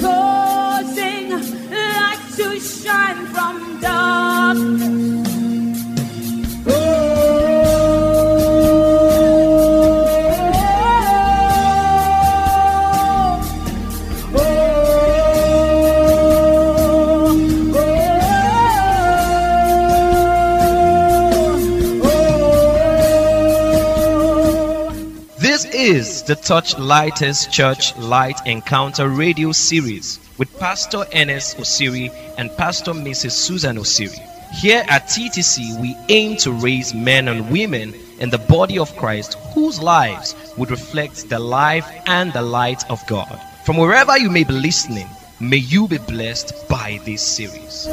causing light to shine from darkness. Is the Touch Lighters Church Light Encounter radio series with Pastor Ernest Osiri and Pastor Mrs. Susan Osiri. Here at TTC, we aim to raise men and women in the body of Christ whose lives would reflect the life and the light of God. From wherever you may be listening, may you be blessed by this series.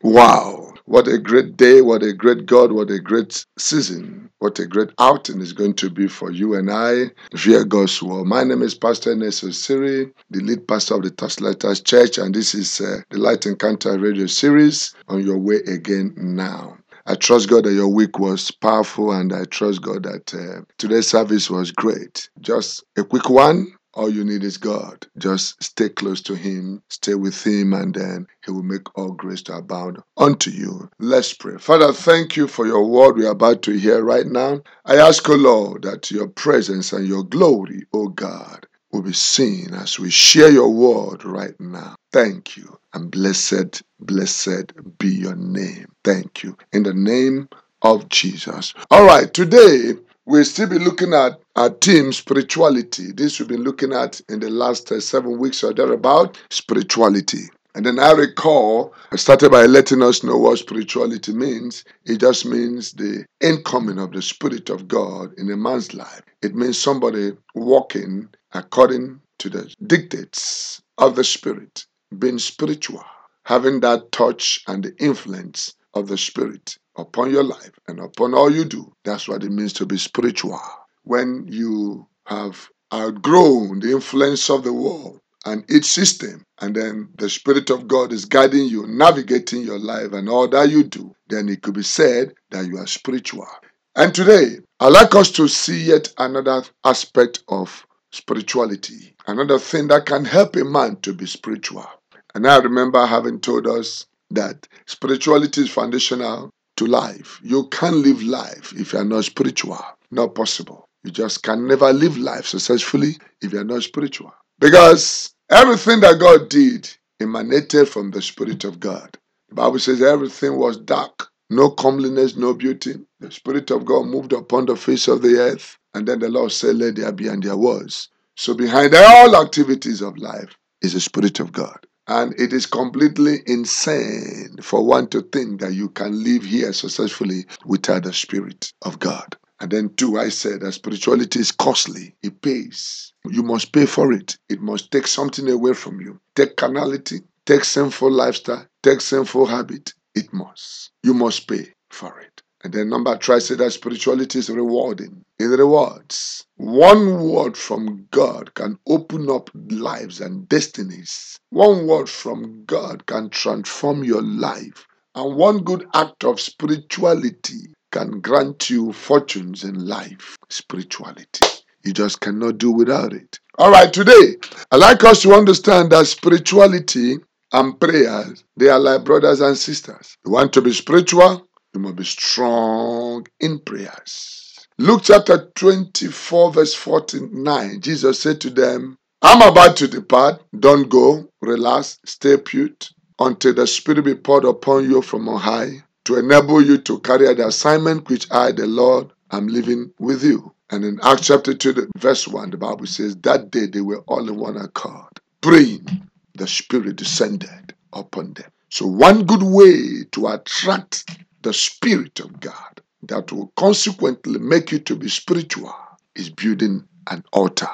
Wow. What a great day, what a great God, what a great season, what a great outing is going to be for you and I via God's word. My name is Pastor Ernest Osiri, the lead pastor of the Touchlighters Church, and this is uh, the Light Encounter radio series on your way again now. I trust God that your week was powerful, and I trust God that uh, today's service was great. Just a quick one. All you need is God. Just stay close to Him, stay with Him, and then He will make all grace to abound unto you. Let's pray. Father, thank you for your word we're about to hear right now. I ask, O Lord, that your presence and your glory, O God, will be seen as we share your word right now. Thank you. And blessed, blessed be your name. Thank you. In the name of Jesus. All right, today we'll still be looking at our team, spirituality. This we've been looking at in the last uh, seven weeks or thereabout spirituality. And then I recall, I started by letting us know what spirituality means. It just means the incoming of the Spirit of God in a man's life. It means somebody walking according to the dictates of the Spirit, being spiritual, having that touch and the influence of the Spirit upon your life and upon all you do. That's what it means to be spiritual. When you have outgrown the influence of the world and its system, and then the Spirit of God is guiding you, navigating your life and all that you do, then it could be said that you are spiritual. And today, I'd like us to see yet another aspect of spirituality, another thing that can help a man to be spiritual. And I remember having told us that spirituality is foundational to life. You can't live life if you are not spiritual. Not possible. You just can never live life successfully if you are not spiritual. Because everything that God did emanated from the Spirit of God. The Bible says everything was dark, no comeliness, no beauty. The Spirit of God moved upon the face of the earth, and then the Lord said, Let there be, and there was. So behind all activities of life is the Spirit of God. And it is completely insane for one to think that you can live here successfully without the Spirit of God. And then, two, I said that spirituality is costly, it pays. You must pay for it. It must take something away from you. Take carnality, take sinful lifestyle, take sinful habit. It must. You must pay for it. And then number three, I that spirituality is rewarding. It rewards. One word from God can open up lives and destinies. One word from God can transform your life. And one good act of spirituality can grant you fortunes in life. Spirituality. You just cannot do without it. All right, today, i like us to understand that spirituality and prayers, they are like brothers and sisters. You want to be spiritual? You must be strong in prayers. Luke chapter 24, verse 49, Jesus said to them, I'm about to depart. Don't go. Relax. Stay put until the Spirit be poured upon you from on high to enable you to carry out the assignment which I, the Lord, am leaving with you. And in Acts chapter 2, verse 1, the Bible says, That day they were all in one accord, praying. The Spirit descended upon them. So, one good way to attract the Spirit of God that will consequently make you to be spiritual is building an altar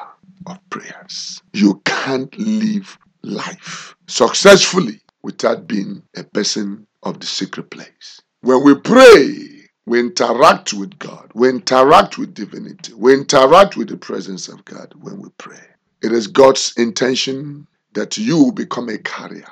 of prayers. You can't live life successfully without being a person of the secret place. When we pray, we interact with God, we interact with divinity, we interact with the presence of God when we pray. It is God's intention that you become a carrier,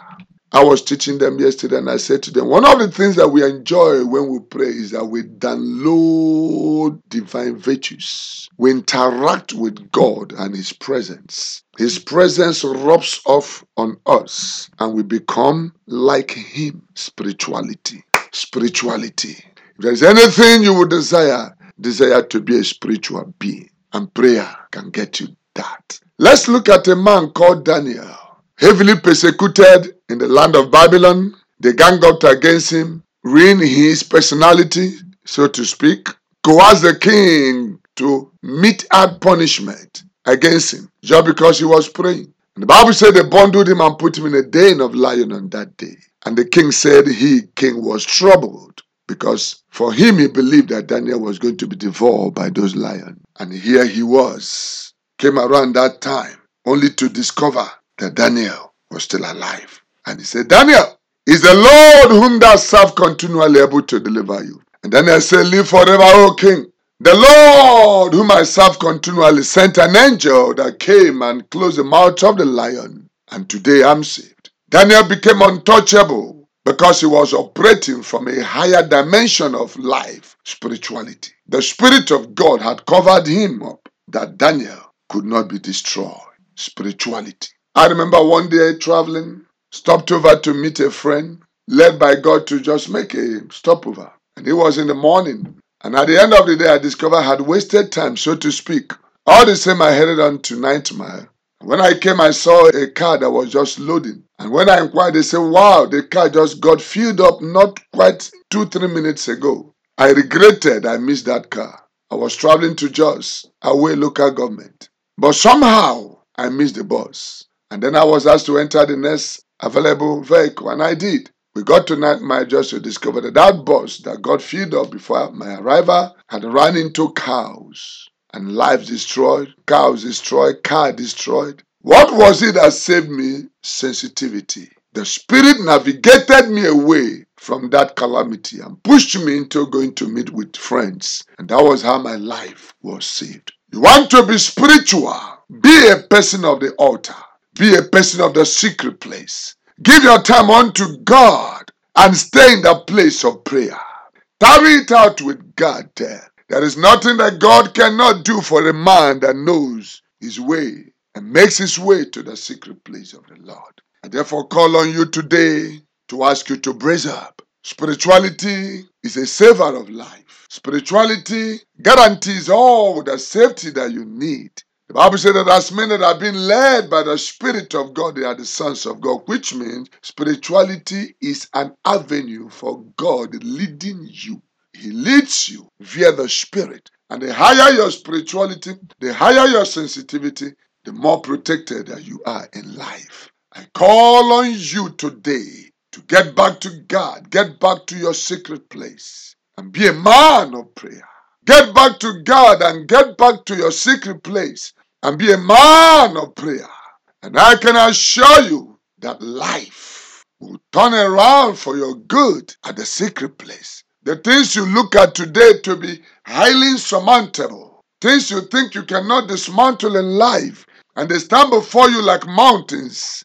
I was teaching them yesterday and I said to them, one of the things that we enjoy when we pray is that we download divine virtues. We interact with God and His presence. His presence rubs off on us and we become like Him. Spirituality. Spirituality. If there's anything you would desire, desire to be a spiritual being. And prayer can get you that. Let's look at a man called Daniel, heavily persecuted in the land of Babylon. They gang up against him, ruin his personality, so to speak, coerce the king to mete out punishment against him just because he was praying. And the Bible said they bundled him and put him in a den of lion on that day. And the king said he, king, was troubled because for him he believed that Daniel was going to be devoured by those lions. And here he was, came around that time only to discover that Daniel was still alive. And he said, Daniel, is the Lord whom thou serve continually able to deliver you? And Daniel said, Live forever, O king. The Lord whom I serve continually sent an angel that came and closed the mouth of the lion. And today I'm saved. Daniel became untouchable because he was operating from a higher dimension of life, spirituality. The Spirit of God had covered him up that Daniel could not be destroyed. Spirituality. I remember one day traveling, stopped over to meet a friend, led by God to just make a stopover. And it was in the morning. And at the end of the day, I discovered I had wasted time, so to speak. All the same, I headed on to Ninth Mile. When I came, I saw a car that was just loading. And when I inquired, they said, wow, the car just got filled up not quite two, three minutes ago. I regretted I missed that car. I was traveling to Jos, away local government. But somehow, I missed the bus. And then I was asked to enter the next available vehicle, and I did. We got to Mile just to discover that that bus that got filled up before my arrival had run into cows and lives destroyed, cows destroyed, car destroyed. What was it that saved me? Sensitivity. The Spirit navigated me away from that calamity and pushed me into going to meet with friends. And that was how my life was saved. You want to be spiritual, be a person of the altar, be a person of the secret place. Give your time unto God and stay in the place of prayer. Tarry it out with God there. There is nothing that God cannot do for a man that knows his way and makes his way to the secret place of the Lord. I therefore call on you today to ask you to brace up. Spirituality is a saver of life. Spirituality guarantees all the safety that you need. The Bible says that as many that have been led by the Spirit of God, they are the sons of God, which means spirituality is an avenue for God leading you. He leads you via the Spirit. And the higher your spirituality, the higher your sensitivity, the more protected that you are in life. I call on you today to get back to God, get back to your secret place, and be a man of prayer. Get back to God and get back to your secret place and be a man of prayer. And I can assure you that life will turn around for your good at the secret place. The things you look at today to be highly insurmountable, things you think you cannot dismantle in life, and they stand before you like mountains,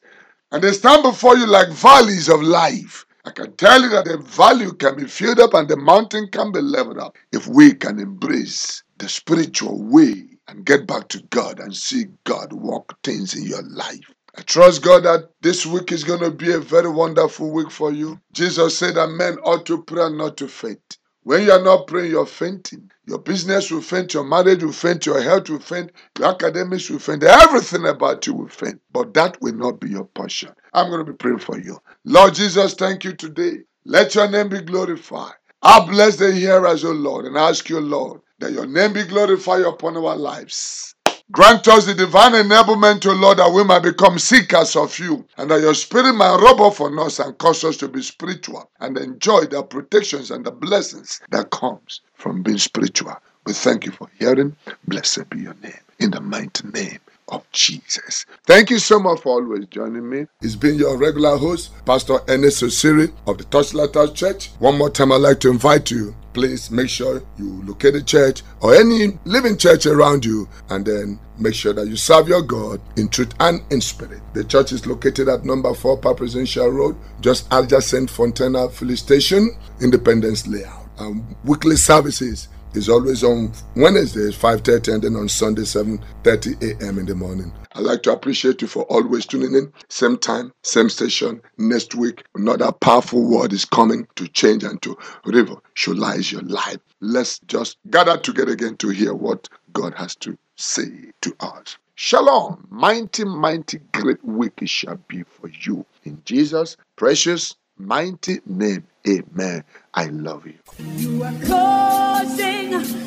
and they stand before you like valleys of life. I can tell you that the valley can be filled up and the mountain can be leveled up if we can embrace the spiritual way and get back to God and see God work things in your life. I trust God that this week is going to be a very wonderful week for you. Jesus said that men ought to pray and not to faint. When you are not praying, you're fainting. Your business will faint, your marriage will faint, your health will faint, your academics will faint, everything about you will faint. But that will not be your portion. I'm going to be praying for you. Lord Jesus, thank you today. Let your name be glorified. I bless the hearers, O Lord, and ask you, Lord, that your name be glorified upon our lives. Grant us the divine enablement, O Lord, that we might become seekers of you, and that your spirit might rub off on us and cause us to be spiritual and enjoy the protections and the blessings that comes from being spiritual. We thank you for hearing. Blessed be your name. in the mighty name of Jesus. Thank you so much for always joining me. It's been your regular host, Pastor Ernest Osiri of the Touchlight Church. One more time, I'd like to invite you. Please make sure you locate a church or any living church around you and then make sure that you serve your God in truth and in spirit. The church is located at number 4 Presidential Road, just adjacent Fontana Filling Station, Independence Layout. And weekly services is always on Wednesdays 5:30 and then on Sunday 7:30 a.m. in the morning. I'd like to appreciate you for always tuning in. Same time, same station. Next week, another powerful word is coming to change and to revolutionize your life. Let's just gather together again to hear what God has to say to us. Shalom, mighty, mighty, great week it shall be for you. In Jesus' precious, mighty name, amen. I love you. You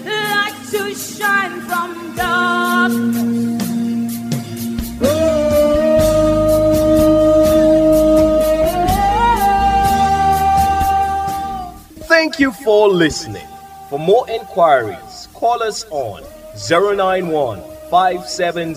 light to shine from darkness. Thank you for listening. For more inquiries, call us on 091 570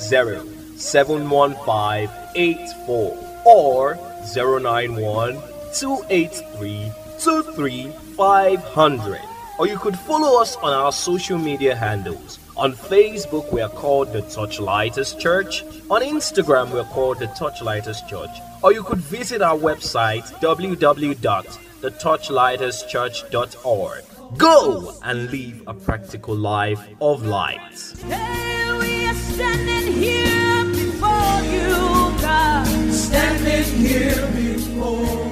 71584 or 091 283 23500 or you could follow us on our social media handles. On Facebook, we are called the Touchlighters Church. On Instagram, we are called the Touchlighters Church. Or you could visit our website www.thetouchlighterschurch.org. Go and live a practical life of light. Hey, we are standing here before you, God. Standing here before